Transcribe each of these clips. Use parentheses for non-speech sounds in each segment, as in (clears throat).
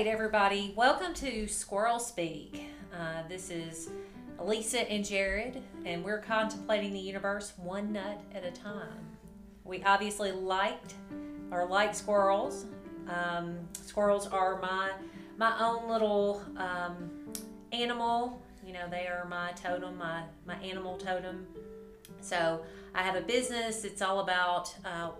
right, everybody. Welcome to Squirrel Speak. Uh, this is Lisa and Jared, and we're contemplating the universe one nut at a time. We obviously liked or like squirrels. Um, squirrels are my my own little um, animal. You know, they are my totem, my my animal totem. So I have a business. It's all about uh,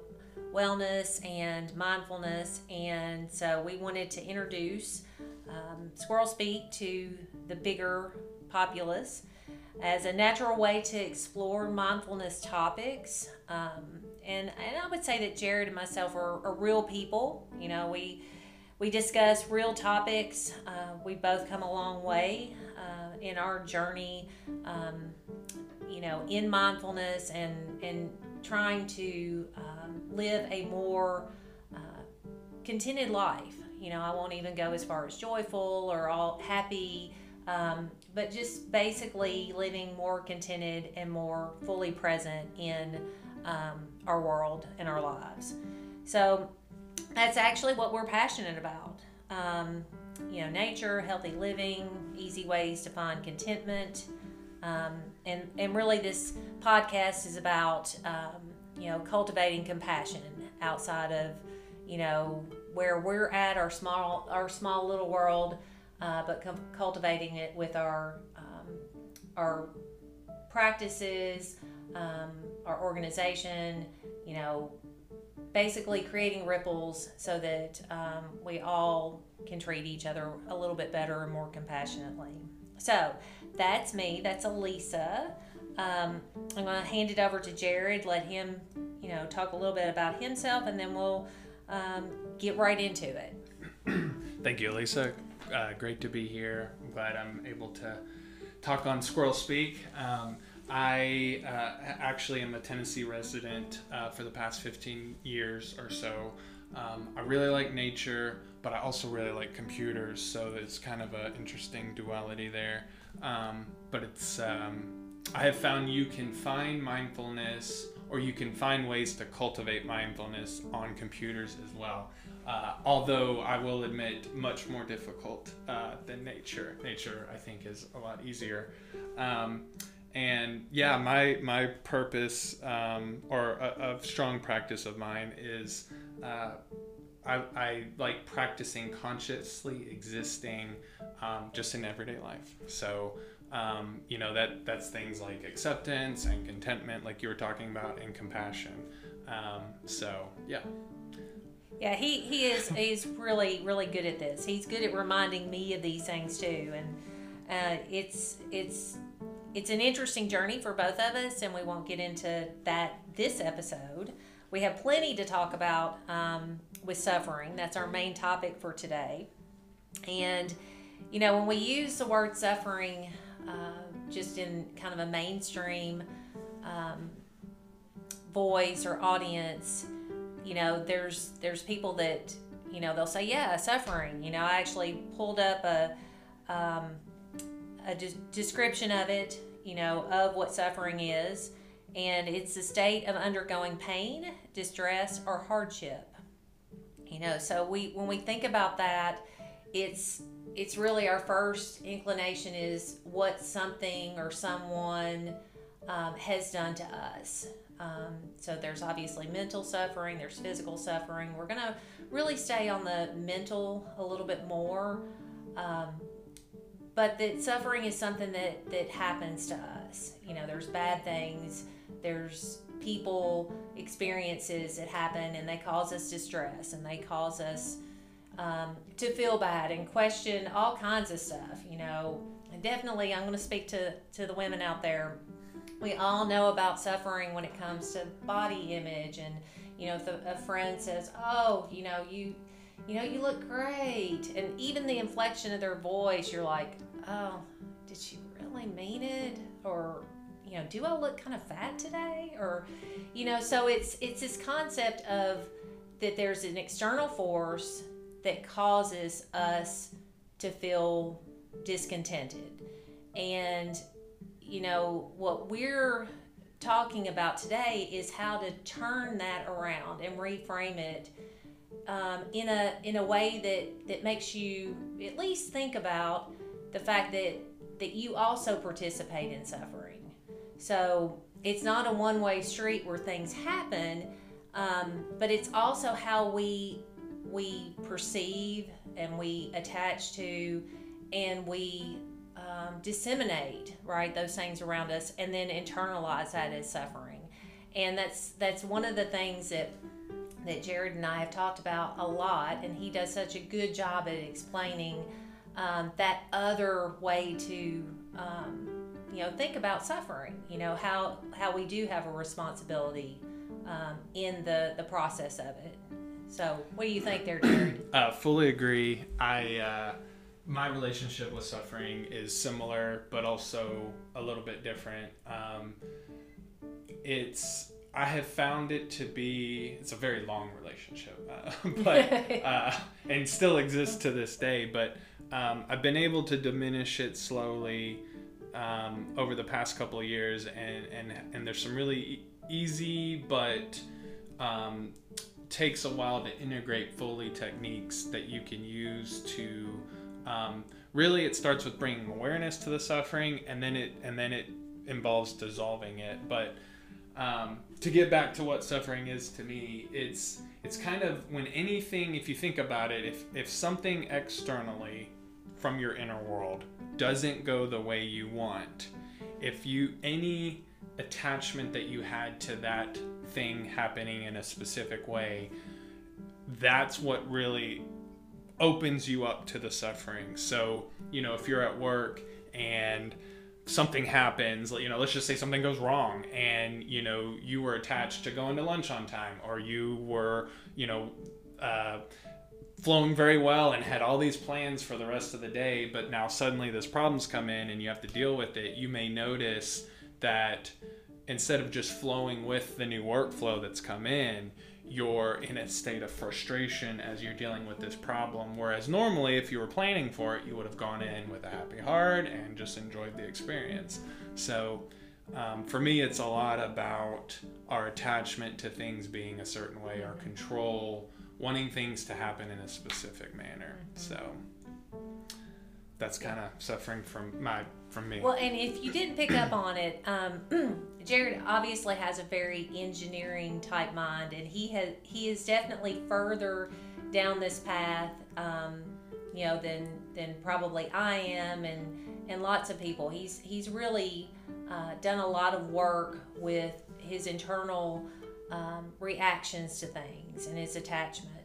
wellness and mindfulness. And so we wanted to introduce um, Squirrel Speak to the bigger populace as a natural way to explore mindfulness topics. Um, and, and I would say that Jared and myself are, are real people. You know, we we discuss real topics. Uh, we both come a long way uh, in our journey, um, you know, in mindfulness and and trying to um, live a more uh, contented life. You know, I won't even go as far as joyful or all happy, um, but just basically living more contented and more fully present in um, our world and our lives. So that's actually what we're passionate about. Um, you know, nature, healthy living, easy ways to find contentment. Um, and, and really, this podcast is about, um, you know, cultivating compassion outside of, you know, where we're at, our small, our small little world, uh, but com- cultivating it with our, um, our practices, um, our organization, you know, basically creating ripples so that um, we all can treat each other a little bit better and more compassionately. So that's me. That's Elisa. Um, I'm going to hand it over to Jared. Let him, you know, talk a little bit about himself, and then we'll um, get right into it. (clears throat) Thank you, Elisa. Uh, great to be here. I'm glad I'm able to talk on Squirrel Speak. Um, I uh, actually am a Tennessee resident uh, for the past 15 years or so. Um, I really like nature, but I also really like computers, so it's kind of an interesting duality there. Um, but it's um, I have found you can find mindfulness, or you can find ways to cultivate mindfulness on computers as well. Uh, although I will admit, much more difficult uh, than nature. Nature, I think, is a lot easier. Um, and yeah, my my purpose um, or a, a, strong practice of mine is uh, I, I, like practicing consciously existing um, just in everyday life. So um, you know that that's things like acceptance and contentment, like you were talking about, and compassion. Um, so yeah. Yeah, he, he is he's really really good at this. He's good at reminding me of these things too, and uh, it's it's it's an interesting journey for both of us, and we won't get into that this episode. We have plenty to talk about um, with suffering. That's our main topic for today. And, you know, when we use the word suffering uh, just in kind of a mainstream um, voice or audience, you know, there's there's people that you know they'll say, yeah, suffering. You know, I actually pulled up a um, a de- description of it, you know, of what suffering is, and it's the state of undergoing pain, distress, or hardship. You know, so we when we think about that, it's it's really our first inclination is what something or someone um, has done to us. Um, so there's obviously mental suffering, there's physical suffering. We're going to really stay on the mental a little bit more. Um, but that suffering is something that that happens to us you know there's bad things there's people experiences that happen and they cause us distress and they cause us um, to feel bad and question all kinds of stuff you know definitely i'm going to speak to to the women out there we all know about suffering when it comes to body image and you know if a, a friend says oh you know you you know you look great and even the inflection of their voice you're like oh, did she really mean it? Or, you know, do I look kind of fat today? Or, you know, so it's it's this concept of that there's an external force that causes us to feel discontented. And, you know, what we're talking about today is how to turn that around and reframe it um, in a in a way that that makes you at least think about the fact that that you also participate in suffering. So it's not a one way street where things happen, um, but it's also how we we perceive and we attach to and we um, disseminate right those things around us and then internalize that as suffering. And that's that's one of the things that that Jared and I have talked about a lot and he does such a good job at explaining um, that other way to um, you know think about suffering you know how how we do have a responsibility um, in the the process of it so what do you think there Jared (clears throat) Uh, fully agree. I uh, my relationship with suffering is similar, but also a little bit different. Um, it's I have found it to be it's a very long relationship, uh, (laughs) but (laughs) uh, and still exists to this day. But um, I've been able to diminish it slowly um, over the past couple of years, and and and there's some really e- easy but um, takes a while to integrate fully techniques that you can use to um, really it starts with bringing awareness to the suffering and then it and then it involves dissolving it. But um, to get back to what suffering is to me it's it's kind of when anything if you think about it if if something externally from your inner world doesn't go the way you want if you any attachment that you had to that thing happening in a specific way that's what really opens you up to the suffering. So you know if you're at work and something happens you know let's just say something goes wrong and you know you were attached to going to lunch on time or you were you know uh, flowing very well and had all these plans for the rest of the day but now suddenly this problem's come in and you have to deal with it you may notice that instead of just flowing with the new workflow that's come in you're in a state of frustration as you're dealing with this problem. Whereas normally, if you were planning for it, you would have gone in with a happy heart and just enjoyed the experience. So, um, for me, it's a lot about our attachment to things being a certain way, our control, wanting things to happen in a specific manner. So, that's kind of suffering from my from me. Well, and if you didn't pick up on it, um, (clears throat) Jared obviously has a very engineering type mind, and he has he is definitely further down this path, um, you know, than than probably I am, and and lots of people. He's he's really uh, done a lot of work with his internal um, reactions to things and his attachments.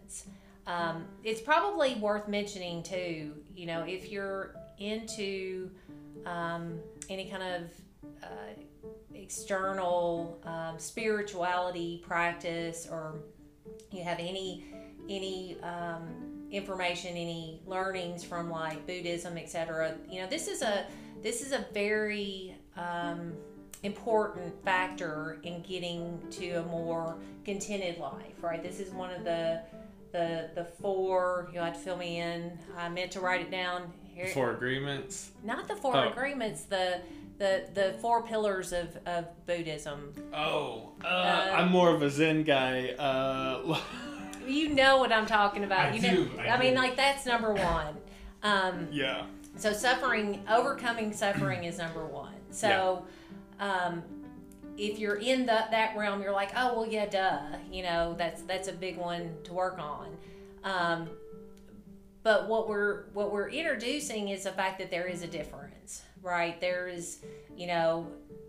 Um, it's probably worth mentioning too, you know, if you're into um, any kind of uh, external um, spirituality practice or you have any any um, information any learnings from like buddhism etc you know this is a this is a very um, important factor in getting to a more contented life right? This is one of the the the four you have to fill me in i meant to write it down here Four agreements. not the four Oh. agreements the the the four pillars of of buddhism Oh, uh, I'm more of a Zen guy. Uh, (laughs) you know what i'm talking about I you do, know I mean do. like that's number one um yeah. so suffering overcoming suffering is number one so um if you're in the, that realm you're like oh well yeah duh you know that's that's a big one to work on. Um but what we're what we're introducing is the fact that there is a difference right? There is you know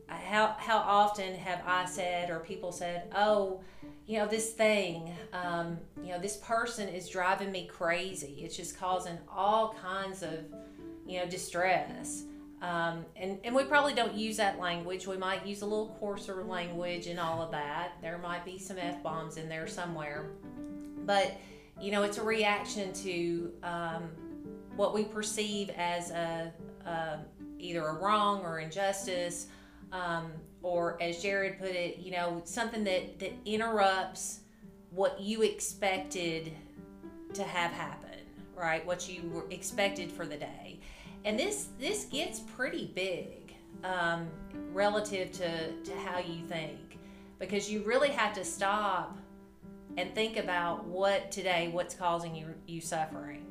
how how often have i said or people said oh you know this thing um, you know this person is driving me crazy. It's just causing all kinds of you know distress um, and, and we probably don't use that language. We might use a little coarser language and all of that. There might be some f-bombs in there somewhere. But you know it's a reaction to um, what we perceive as a, a either a wrong or injustice um, or as jared put it you know something that that interrupts what you expected to have happen right? What you were expected for the day and this this gets pretty big um, relative to to how you think. Because you really have to stop and think about what today, what's causing you you suffering,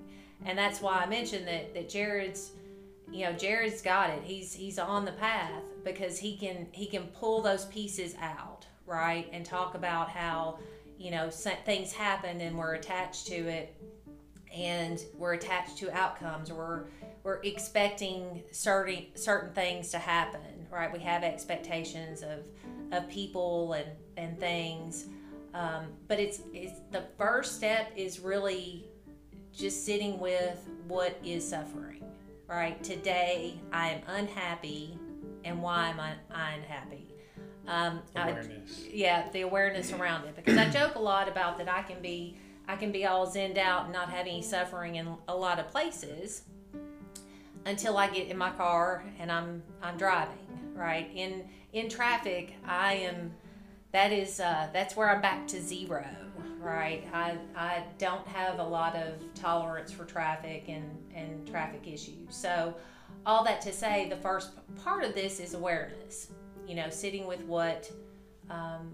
and that's why I mentioned that that Jared's, you know, Jared's got it. He's he's on the path because he can he can pull those pieces out, right, and talk about how you know things happen and we're attached to it and we're attached to outcomes. We're we're expecting certain certain things to happen right? We have expectations of of people and and things. Um, but it's it's the first step is really just sitting with what is suffering right? Today i am unhappy and why am i unhappy? Um, awareness. I, yeah the awareness around it because i joke a lot about that i can be I can be all zenned out and not have any suffering in a lot of places until I get in my car and I'm I'm driving right? In in traffic I am that is uh, that's where I'm back to zero right? I I don't have a lot of tolerance for traffic and and traffic issues. So all that to say the first part of this is awareness you know sitting with what um,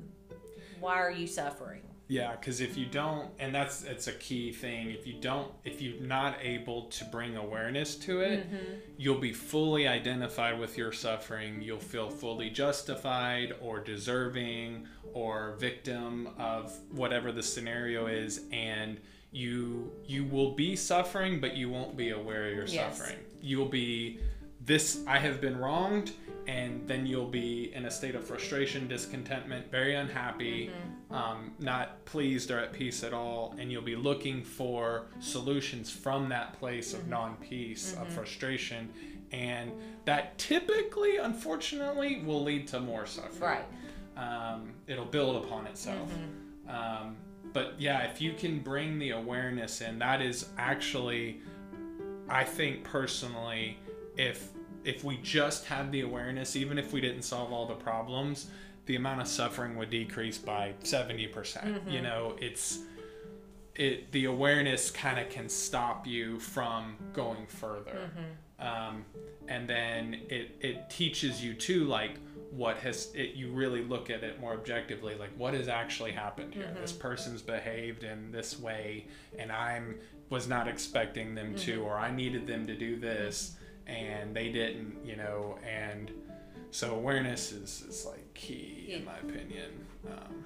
why are you suffering yeah, because if you don't, and that's it's a key thing. If you don't, if you're not able to bring awareness to it, mm-hmm. you'll be fully identified with your suffering. You'll feel fully justified or deserving or victim of whatever the scenario is, and you you will be suffering, but you won't be aware of your yes. suffering. You'll be this. I have been wronged, and then you'll be in a state of frustration, discontentment, very unhappy, mm-hmm. Um, not pleased or at peace at all, and you'll be looking for solutions from that place of mm-hmm. non-peace, mm-hmm. of frustration, and that typically, unfortunately, will lead to more suffering. Right. Um, it'll build upon itself. Mm-hmm. Um, but yeah, if you can bring the awareness in, that is actually, I think personally, if if we just had the awareness, even if we didn't solve all the problems, the amount of suffering would decrease by 70%. percent mm hmm You know, it's it the awareness kind of can stop you from going further. Mm-hmm. Um, and then it it teaches you too like what has it you really look at it more objectively like what has actually happened here mm-hmm. this person's behaved in this way and i'm was not expecting them mm-hmm. to or i needed them to do this and they didn't, you know, and so awareness is, is like key yeah. in my opinion. Um,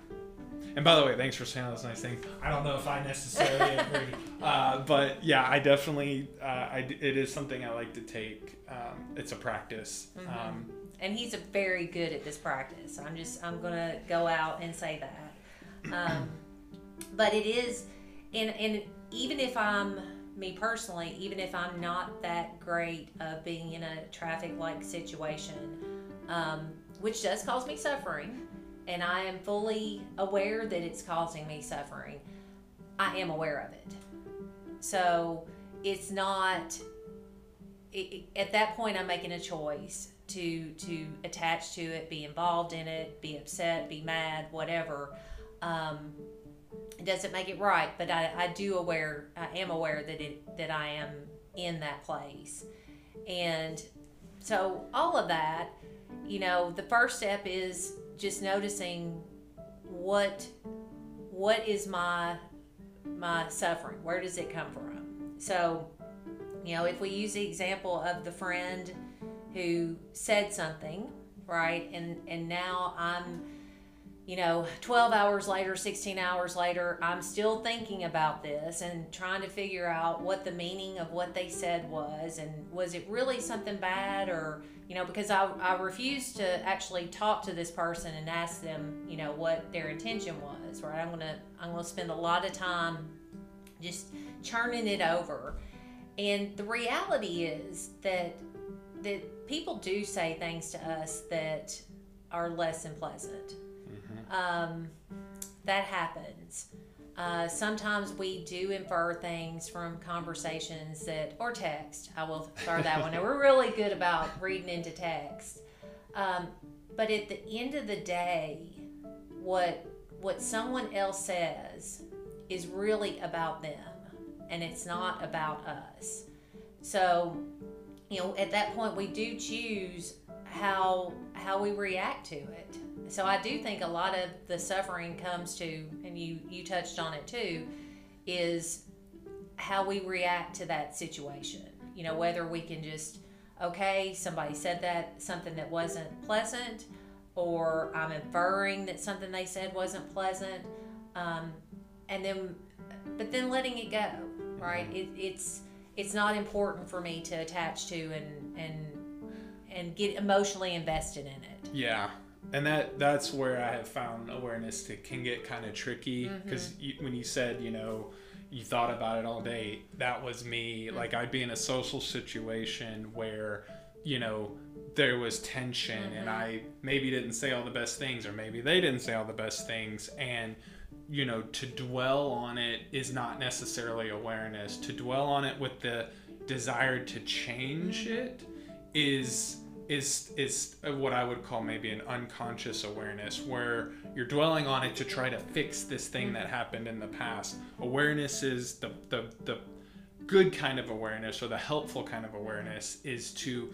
and by the way, thanks for saying all those nice things. I don't know if I necessarily (laughs) agree, uh, but yeah, I definitely, uh, I, it is something I like to take. Um, it's a practice. Mm-hmm. Um, and he's very good at this practice. I'm just, I'm gonna go out and say that. Um, (coughs) but it is, and and even if I'm me personally, even if I'm not that great of being in a traffic like situation, um, which does cause me suffering, and I am fully aware that it's causing me suffering, I am aware of it. So it's not, it, at that point, I'm making a choice to to attach to it, be involved in it, be upset, be mad, whatever. Um, it doesn't make it right, but I, I do aware I am aware that it that I am in that place. And so all of that, you know, the first step is just noticing what what is my my suffering? Where does it come from? So, you know, if we use the example of the friend who said something, right? And and now I'm you know, 12 hours later, 16 hours later, I'm still thinking about this and trying to figure out what the meaning of what they said was. And was it really something bad or, you know, because I, I refused to actually talk to this person and ask them, you know, what their intention was, right? I'm going to, I'm to spend a lot of time just churning it over. And the reality is that, that people do say things to us that are less than pleasant um, that happens. Uh, sometimes we do infer things from conversations that, or text. I will throw that one. we're really good about reading into text. Um, but at the end of the day, what what someone else says is really about them, and it's not about us. So, you know, at that point, we do choose how how we react to it so I do think a lot of the suffering comes to, and you you touched on it too, is how we react to that situation. You know, whether we can just okay, somebody said that something that wasn't pleasant, or I'm inferring that something they said wasn't pleasant, um, and then, but then letting it go, right? It, it's it's not important for me to attach to and and and get emotionally invested in it. Yeah. And that that's where I have found awareness to can get kind of tricky mm-hmm. because when you said you know you thought about it all day that was me. Mm-hmm. Like I'd be in a social situation where you know there was tension and mm-hmm. I maybe didn't say all the best things or maybe they didn't say all the best things. And you know to dwell on it is not necessarily awareness. To dwell on it with the desire to change it is is is what I would call maybe an unconscious awareness where you're dwelling on it to try to fix this thing that happened in the past. Awareness is the the the good kind of awareness or the helpful kind of awareness is to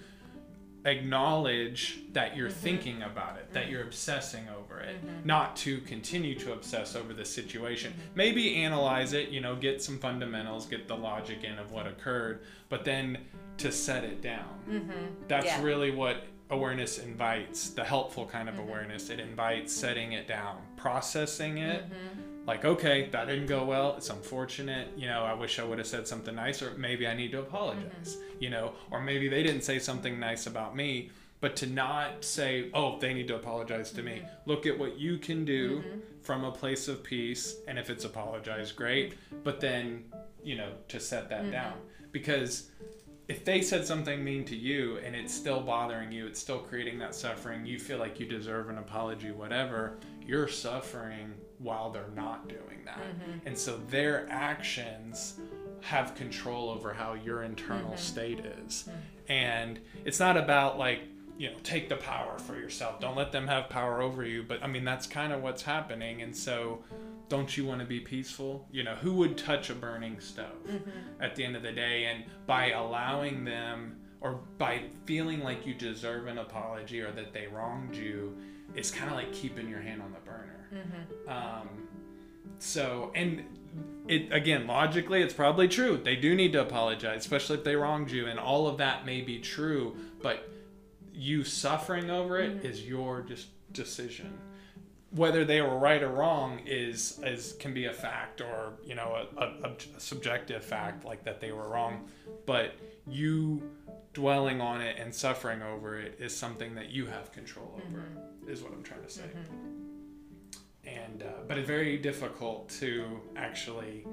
acknowledge that you're mm-hmm. thinking about it, that you're obsessing over it, mm-hmm. not to continue to obsess over the situation. Maybe analyze it, you know, get some fundamentals, get the logic in of what occurred, but then to set it down. Mm-hmm. That's Yeah. really what awareness invites, the helpful kind of mm-hmm. awareness. It invites setting it down, processing it. Mm-hmm. Like, okay, that didn't go well. It's unfortunate. You know, I wish I would have said something nice, or maybe I need to apologize, you know, or maybe they didn't say something nice about me. But to not say, oh, they need to apologize to me. Look at what you can do from a place of peace. And if it's apologize, great. But then, you know, to set that down. Because if they said something mean to you and it's still bothering you, it's still creating that suffering, you feel like you deserve an apology, whatever, you're suffering while they're not doing that. Mm-hmm. And so their actions have control over how your internal mm-hmm. state is. Mm-hmm. And it's not about like, you know, take the power for yourself. Don't let them have power over you. But I mean, that's kind of what's happening. And so, don't you want to be peaceful? You know, who would touch a burning stove mm-hmm. at the end of the day? And by allowing them or by feeling like you deserve an apology or that they wronged you, it's kind of like keeping your hand on the burner. Mm-hmm. Um, so, and it again, logically, it's probably true. They do need to apologize, especially if they wronged you, and all of that may be true. But you suffering over it mm-hmm. is your just decision. Whether they were right or wrong is is can be a fact or you know a, a, a subjective fact like that they were wrong, but you dwelling on it and suffering over it is something that you have control over. Is what I'm trying to say and uh, but it's very difficult to actually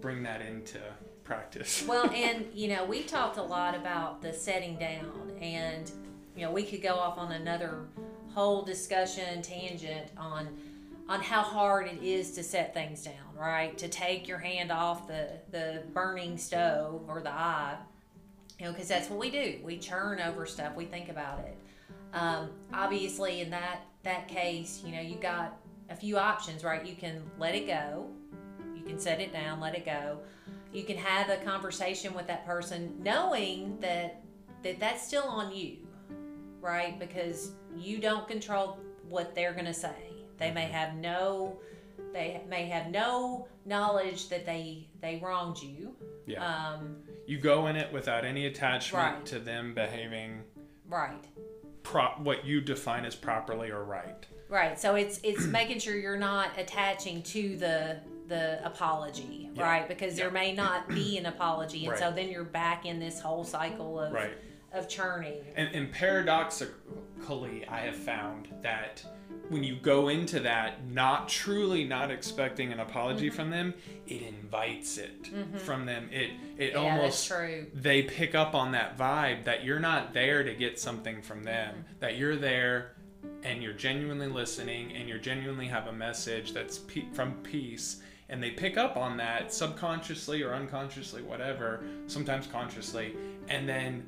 bring that into practice. well, (laughs) and you know, we talked a lot about the setting down, and you know, we could go off on another whole discussion tangent on on how hard it is to set things down, right? To take your hand off the the burning stove or the eye, you know, because that's what we do. We churn over stuff. We think about it. Um, obviously, in that that case, you know, you got a few options, right? You can let it go. You can set it down, let it go. You can have a conversation with that person, knowing that that that's still on you, right? Because you don't control what they're going to say. They may have no, they may have no knowledge that they they wronged you. Yeah. Um, you go in it without any attachment Right. to them behaving right. pro- what you define as properly or right. Right. So it's it's (clears throat) making sure you're not attaching to the the apology, Yeah. right? Because there may not be an apology, and so then you're back in this whole cycle of Right. Of churning. And, and paradoxically, I have found that when you go into that not truly not expecting an apology Mm-hmm. from them, it invites it from them. It it yeah, almost true. they pick up on that vibe that you're not there to get something from them, Mm-hmm. that you're there and you're genuinely listening and you genuinely have a message that's pe- from peace. And they pick up on that subconsciously or unconsciously, whatever, sometimes consciously. And then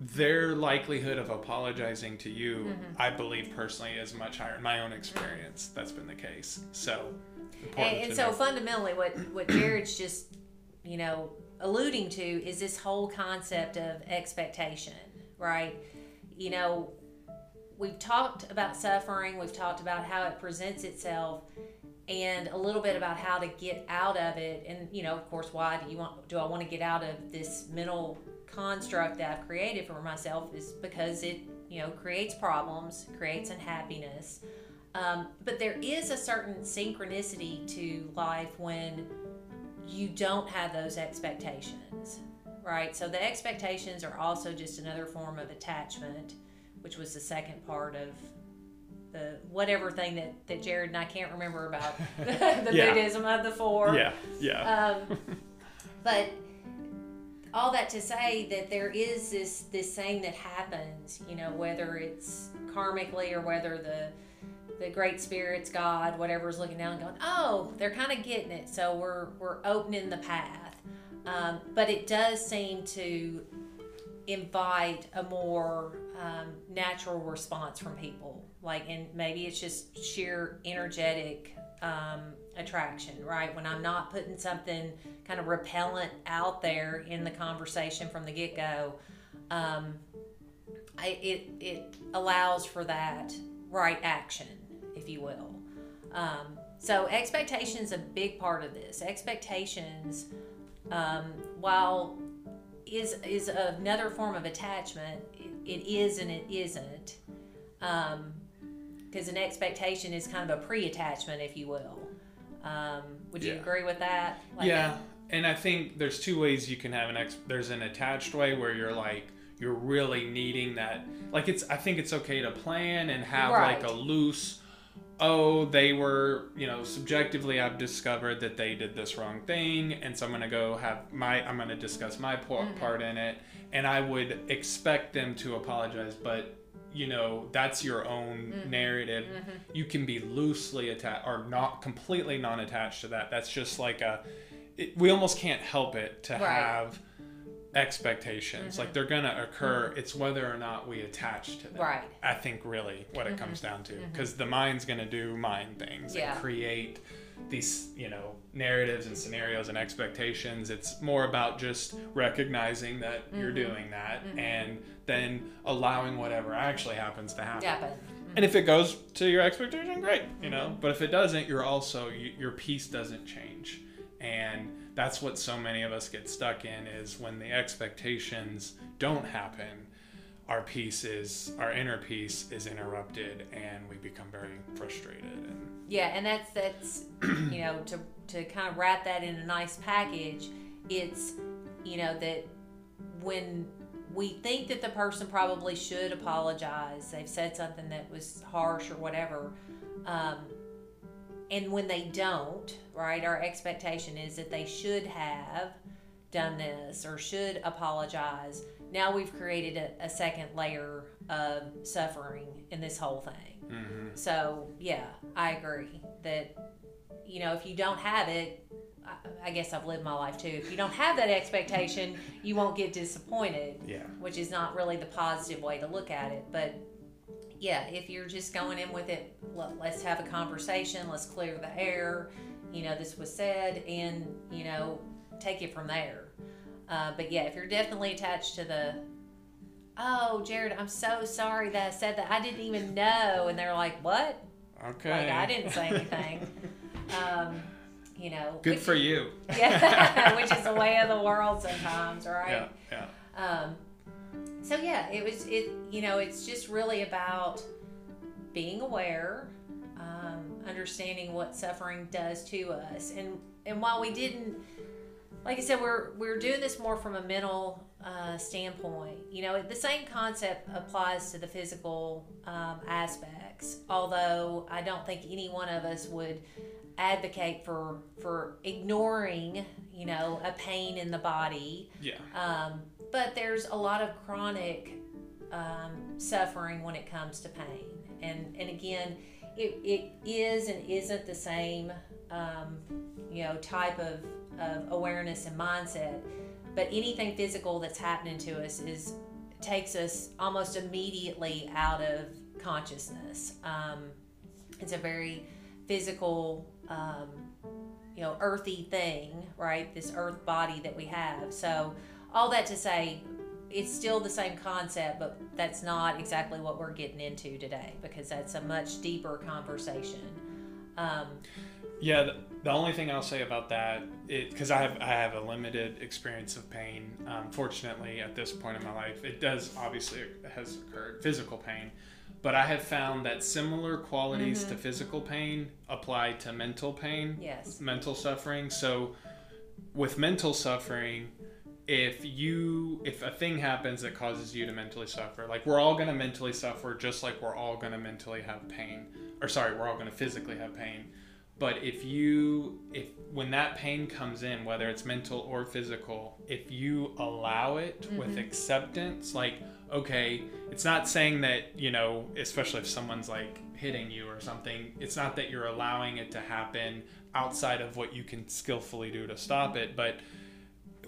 their likelihood of apologizing to you, mm-hmm. I believe personally, is much higher. In my own experience, that's been the case. So, And, and so know. fundamentally, what what Jared's just you know alluding to is this whole concept of expectation, right? You know, we've talked about suffering, we've talked about how it presents itself, and a little bit about how to get out of it. And you know, of course, why do you want? Do I want to get out of this mental construct that I've created for myself? Is because it you know creates problems, creates unhappiness. Um, but there is a certain synchronicity to life when you don't have those expectations, right? So the expectations are also just another form of attachment, which was the second part of the whatever thing that, that Jared and I can't remember about (laughs) the Yeah. Buddhism of the four. Yeah, yeah. Um, (laughs) but all that to say that there is this this thing that happens, you know, whether it's karmically or whether the the great spirits, God, whatever's looking down and going, oh, they're kind of getting it, so we're we're opening the path. Um, but it does seem to invite a more um, natural response from people, like, and maybe it's just sheer energetic um, attraction, right? When I'm not putting something kind of repellent out there in the conversation from the get go, um, it it allows for that right action, if you will. Um, so expectations a big part of this. Expectations, um, while is is another form of attachment, it, it is and it isn't. Because an expectation is kind of a pre-attachment, if you will. Um, would you Yeah. agree with that? Like yeah, and I think there's two ways you can have an ex. There's an attached way where you're like you're really needing that. Like it's. I think it's okay to plan and have like a loose. Oh, they were. You know, subjectively, I've discovered that they did this wrong thing, and so I'm gonna go have my. I'm gonna discuss my por- Mm-hmm. part in it, and I would expect them to apologize, but. You know, that's your own Mm-hmm. narrative. You can be loosely attached or not completely non attached to that. That's just like a it, we almost can't help it to Right. Mm-hmm. have expectations like they're gonna occur it's whether or not we attach to them Right. Mm-hmm. i think really what it comes down to because the mind's gonna do mind things Yeah. and create these you know narratives and scenarios and expectations it's more about just recognizing that you're Mm-hmm. doing that mm-hmm. and then allowing whatever actually happens to happen Happen. and mm-hmm. if it goes to your expectation, great, you know. Mm-hmm. But if it doesn't, you're also you, your piece doesn't change, and that's what so many of us get stuck in is when the expectations don't happen, our peace is our inner peace is interrupted, and we become very frustrated. And Yeah, and that's that's you know to to kind of wrap that in a nice package. It's you know that when we think that the person probably should apologize, they've said something that was harsh or whatever, um, and when they don't, right? Our expectation is that they should have done this or should apologize. Now we've created a, a second layer of suffering in this whole thing. Mm-hmm. So yeah, I agree that you know if you don't have it, I, I guess I've lived my life too. If you don't have that expectation, you won't get disappointed, yeah, which is not really the positive way to look at it. But yeah, if you're just going in with it, let's have a conversation. Let's clear the air. You know, this was said, and you know, take it from there. Uh, but yeah, if you're definitely attached to the oh, Jared, I'm so sorry that I said that. I didn't even know. And they're like, what? okay, Like, I didn't say anything. (laughs) um, you know, Good which- for you. (laughs) Yeah, (laughs) which is the way of the world sometimes, right? Yeah, yeah. Um, so yeah, it was it. You know, it's just really about being aware, um, understanding what suffering does to us, and and while we didn't, like I said, we're we're doing this more from a mental uh, standpoint. You know, the same concept applies to the physical um, aspects. Although I don't think any one of us would advocate for for ignoring, you know, a pain in the body. Yeah. Um, but there's a lot of chronic um, suffering when it comes to pain. And, and again, it, it is and isn't the same, um, you know, type of, of awareness and mindset. But anything physical that's happening to us is takes us almost immediately out of consciousness. Um, it's a very physical, um, you know, earthy thing, right? This earth body that we have. So, all that to say, it's still the same concept, but that's not exactly what we're getting into today because that's a much deeper conversation. Um, yeah, the, only thing I'll say about that, because I have I have a limited experience of pain. Um, fortunately, at this point in my life, it does obviously has occurred physical pain, but I have found that similar qualities mm-hmm. to physical pain apply to mental pain. Yes. Mental suffering. So, with mental suffering, if you if a thing happens that causes you to mentally suffer like we're all going to mentally suffer just like we're all going to mentally have pain or sorry we're all going to physically have pain but if you if when that pain comes in whether it's mental or physical if you allow it mm-hmm. with acceptance like okay it's not saying that you know especially if someone's like hitting you or something it's not that you're allowing it to happen outside of what you can skillfully do to stop it but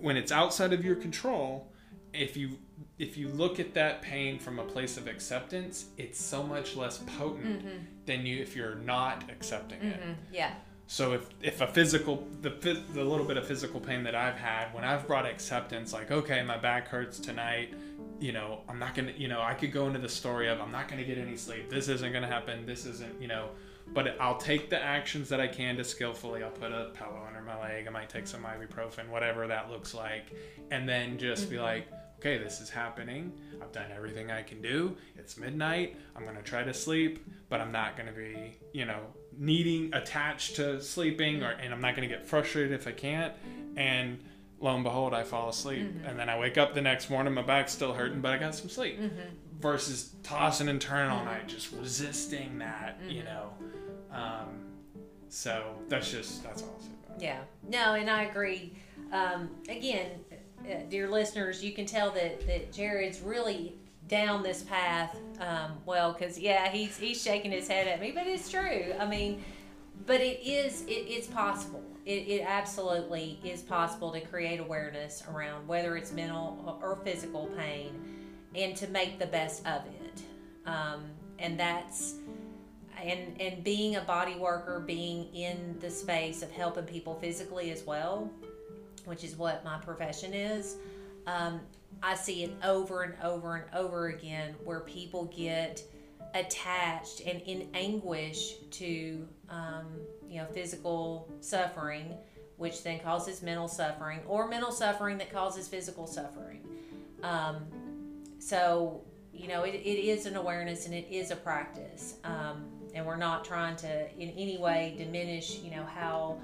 when it's outside of your control, if you if you look at that pain from a place of acceptance, it's so much less potent mm-hmm. than you if you're not accepting mm-hmm. it. Yeah. So if if a physical the the little bit of physical pain that I've had when I've brought acceptance like okay my back hurts tonight, you know I'm not gonna you know I could go into the story of I'm not gonna get any sleep this isn't gonna happen this isn't you know but I'll take the actions that I can to skillfully. I'll put a pillow under my leg. I might take some ibuprofen, whatever that looks like, and then just mm-hmm. be like, okay, this is happening. I've done everything I can do. It's midnight. I'm going to try to sleep, but I'm not going to be, you know, needing attached to sleeping or and I'm not going to get frustrated if I can't. And lo and behold, I fall asleep. Mm-hmm. And then I wake up the next morning, my back's still hurting, but I got some sleep. Mm-hmm. Versus tossing and turning all night, just resisting that, you mm-hmm. know. Um, so that's just that's all I'll say about it. Yeah. No, and I agree. Um, again, uh, dear listeners, you can tell that that Jared's really down this path. Um, well, because yeah, he's he's shaking his head at me, but it's true. I mean, but it is it, it's possible. It, it absolutely is possible to create awareness around whether it's mental or physical pain, and to make the best of it. Um, and that's and and being a body worker, being in the space of helping people physically as well, which is what my profession is. Um, I see it over and over and over again where people get attached and in anguish to um, you know physical suffering, which then causes mental suffering, or mental suffering that causes physical suffering. Um, so you know it, it is an awareness and it is a practice. Um, and we're not trying to in any way diminish you know how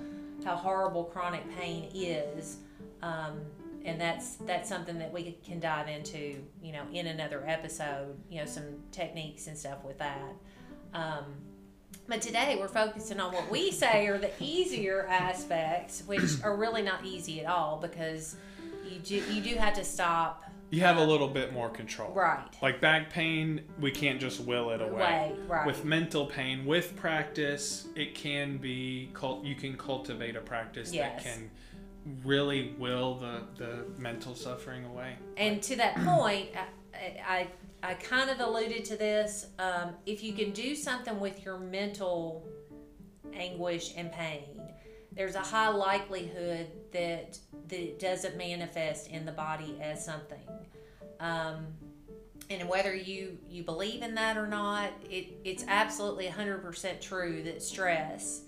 how horrible chronic pain is um, and that's that's something that we can dive into you know in another episode you know some techniques and stuff with that. Um, but today we're focusing on what we say are the easier aspects which are really not easy at all because you do you do have to stop you have a little bit more control. Right. Like back pain, we can't just will it away. right. With mental pain, with practice, it can be cult. You can cultivate a practice yes. that can really will the the mental suffering away. And to that point, I, I I kind of alluded to this. Um, if you can do something with your mental anguish and pain, there's a high likelihood that that it doesn't manifest in the body as something. Um, and whether you you believe in that or not, it, it's absolutely 100% true that stress,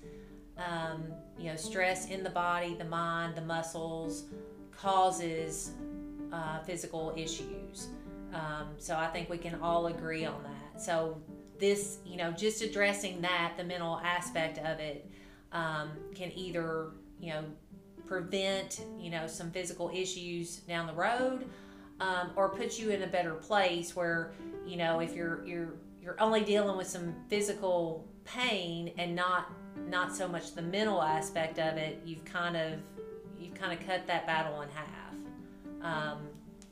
um, you know, stress in the body, the mind, the muscles, causes uh, physical issues. Um, so I think we can all agree on that. So this, you know, just addressing that, the mental aspect of it, um, can either, you know, prevent, you know, some physical issues down the road, um, or put you in a better place where, you know, if you're you're you're only dealing with some physical pain and not not so much the mental aspect of it, you've kind of you've kind of cut that battle in half. Um,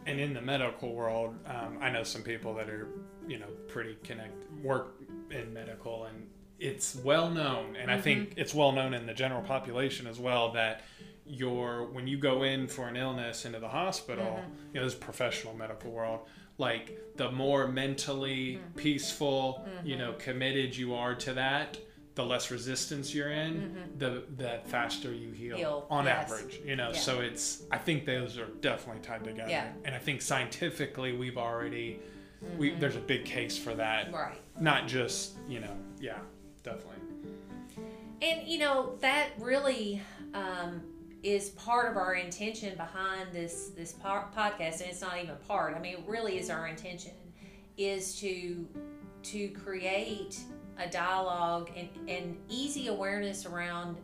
and in the medical world, um, I know some people that are, you know, pretty connect work in medical, and it's well known, and mm-hmm. I think mm-hmm. it's well known in the general population as well that your when you go in for an illness into the hospital, mm-hmm. you know, this professional medical world, like the more mentally mm-hmm. peaceful, you know, mm-hmm. committed you are to that, the less resistance you're in, the the faster you heal, Heal, on yes. average. You know, Yeah. so it's I think those are definitely tied together. Yeah. And I think scientifically we've already we there's a big case for that. Right. Not just, you know, yeah, definitely. And you know that really um, is part of our intention behind this this po- podcast, and it's not even part. I mean, it really is our intention is to to create a dialogue and, and easy awareness around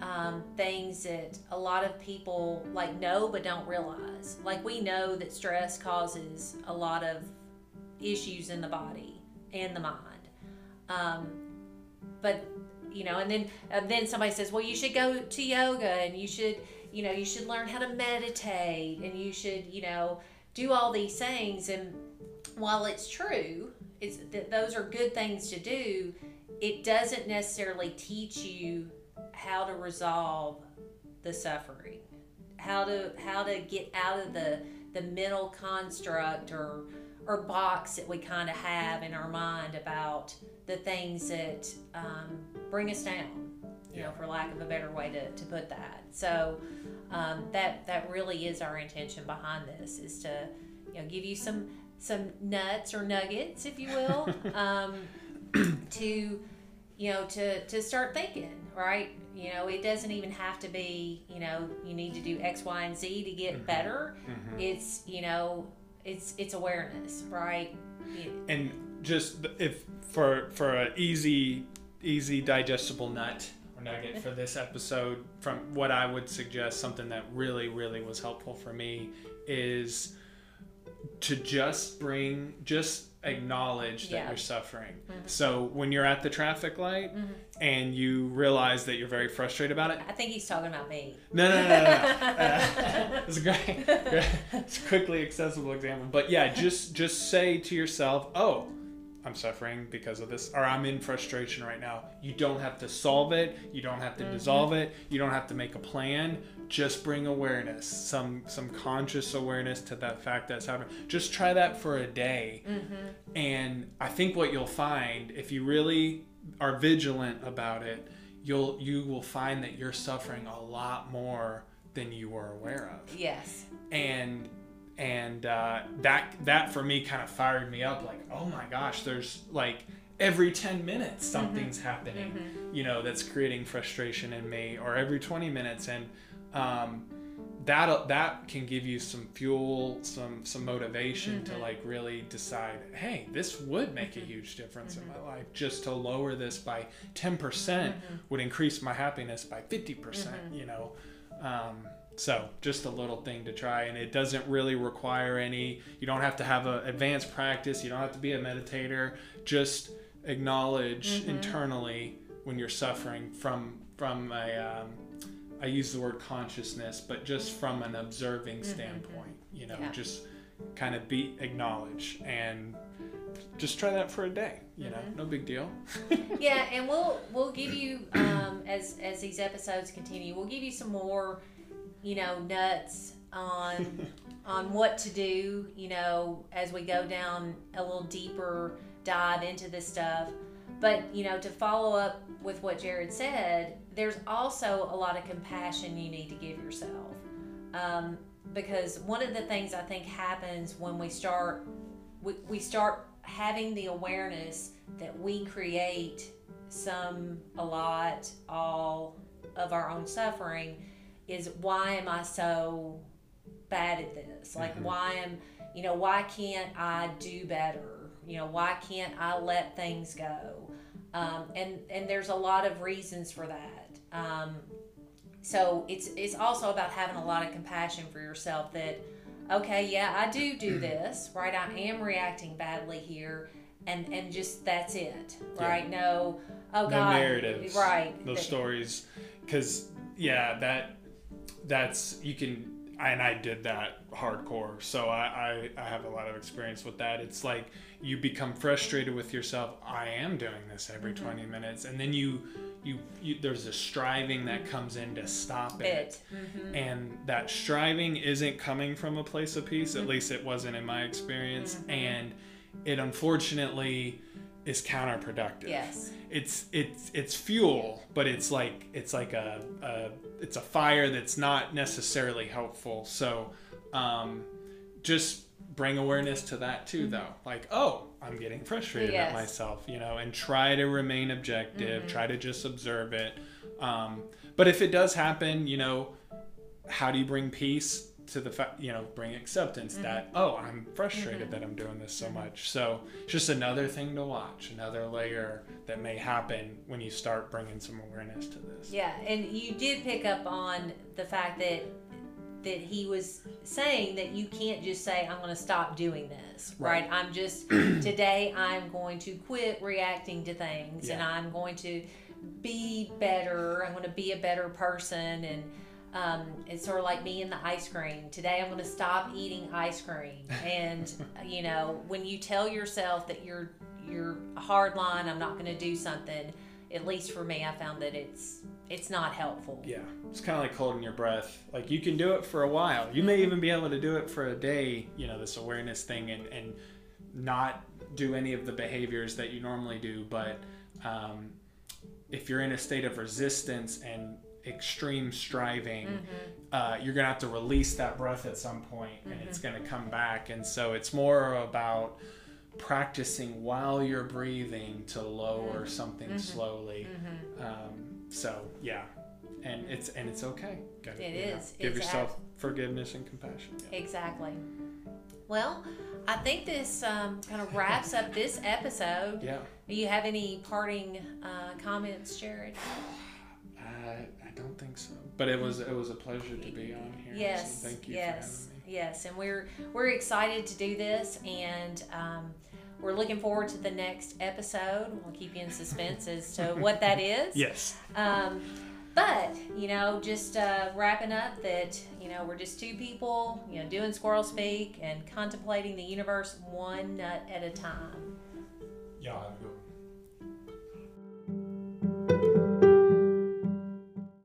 um, things that a lot of people like know but don't realize. Like we know that stress causes a lot of issues in the body and the mind. Um, but you know, and then then somebody says, well, you should go to yoga and you should, you know, you should learn how to meditate and you should, you know, do all these things. And while it's true, it's that those are good things to do. It doesn't necessarily teach you how to resolve the suffering, how to how to get out of the the mental construct or or box that we kind of have in our mind about the things that um, bring us down, you know, for lack of a better way to, to put that. So um, that that really is our intention behind this is to, you know, give you some some nuts or nuggets, if you will, (laughs) um, to you know to to start thinking right? You know it doesn't even have to be you know you need to do x y and z to get better. It's you know it's it's awareness right? You- and just if for for an easy easy digestible nut or nugget for this episode from what i would suggest something that really really was helpful for me is to just bring just acknowledge that Yeah. you're suffering so when you're at the traffic light and you realize that you're very frustrated about it i think he's talking about me no, no, no, no. no. Uh, (laughs) it's a great, great, it's a quickly accessible example. But yeah, just just say to yourself, "Oh, I'm suffering because of this, or I'm in frustration right now." You don't have to solve it. You don't have to dissolve mm-hmm. it. You don't have to make a plan. Just bring awareness, some some conscious awareness to that fact that's happening. Just try that for a day, mm-hmm. and I think what you'll find if you really are vigilant about it, you'll you will find that you're suffering a lot more than you were aware of yes and and uh, that that for me kind of fired me up like oh my gosh there's like every 10 minutes mm-hmm. something's happening mm-hmm. you know that's creating frustration in me or every 20 minutes and um, that that can give you some fuel some some motivation to mm-hmm. like really decide hey this would make a huge difference in my life. Just to lower this by 10% would increase my happiness by 50% you know? Um, so just a little thing to try, and it doesn't really require any. You don't have to have an advanced practice. You don't have to be a meditator. Just acknowledge internally when you're suffering from from a. Um, I use the word consciousness, but just from an observing standpoint, you know, Yeah. just kind of be acknowledge and just try that for a day. You know, no big deal. (laughs) (laughs) yeah and we'll we'll give you um, as as these episodes continue we'll give you some more you know nuts on (laughs) on what to do you know as we go down a little deeper dive into this stuff. But you know to follow up with what jared said there's also a lot of compassion you need to give yourself. Um, because one of the things i think happens when we start we, we start having the awareness that we create some, a lot, all of our own suffering is why am I so bad at this? Like, why am, you know, why can't I do better? You know, why can't I let things go? Um, and, and there's a lot of reasons for that. Um, so it's, it's also about having a lot of compassion for yourself that, okay, yeah, I do do (clears throat) this, right? I am reacting badly here, and and just that's it, Yeah. right? No, oh no God, narratives right? no stories because yeah that that's you can and i did that hardcore so I, I i have a lot of experience with that it's like you become frustrated with yourself i am doing this every Mm-hmm. 20 minutes and then you you, you there's a striving that comes in to stop it, It. Mhm. and that striving isn't coming from a place of peace Mm-hmm. at least it wasn't in my experience and it unfortunately is counterproductive. Yes. It's it's it's fuel, but it's like it's like a, a it's a fire that's not necessarily helpful. So um, just bring awareness to that too though. Like, oh, I'm getting frustrated Yes. at myself, you know, and try to remain objective, try to just observe it. Um, but if it does happen, you know, how do you bring peace to the fact you know bring acceptance that mm-hmm. oh i'm frustrated that mm-hmm. i'm doing this so mm-hmm. much so it's just another thing to watch another layer that may happen when you start bringing some awareness to this Yeah, and you did pick up on the fact that that he was saying that you can't just say I'm going to stop doing this, right? Right. I'm just (clears throat) today I'm going to quit reacting to things and I'm going to be better. I'm going to be a better person and um, it's sort of like me and the ice cream. Today I'm going to stop eating ice cream. And (laughs) you know, when you tell yourself that you're you're a hard line, I'm not going to do something. At least for me, I found that it's it's not helpful. yeah it's kind of like holding your breath like you can do it for a while you may even be able to do it for a day you know this awareness thing and and not do any of the behaviors that you normally do but um, if you're in a state of resistance and extreme striving uh, you're gonna have to release that breath at some point and it's gonna come back. And so it's more about practicing while you're breathing to lower something slowly. Um, so yeah. And it's and it's okay. Gotta, It you know, is. give It's yourself forgiveness and compassion. Yeah. Exactly. Well, I think this um, kind of wraps up this episode. (laughs) yeah. Do you have any parting uh, comments, Jared? I, I don't think so but it was it was a pleasure to be on here Yes. so thank you yes. for having me Yes. And we're we're excited to do this, and um, we're looking forward to the next episode. We'll keep you in suspense as to (laughs) what that is. yes Um, but you know, just uh, wrapping up that you know we're just two people, you know, doing squirrel speak and contemplating the universe one nut at a time. y'all have good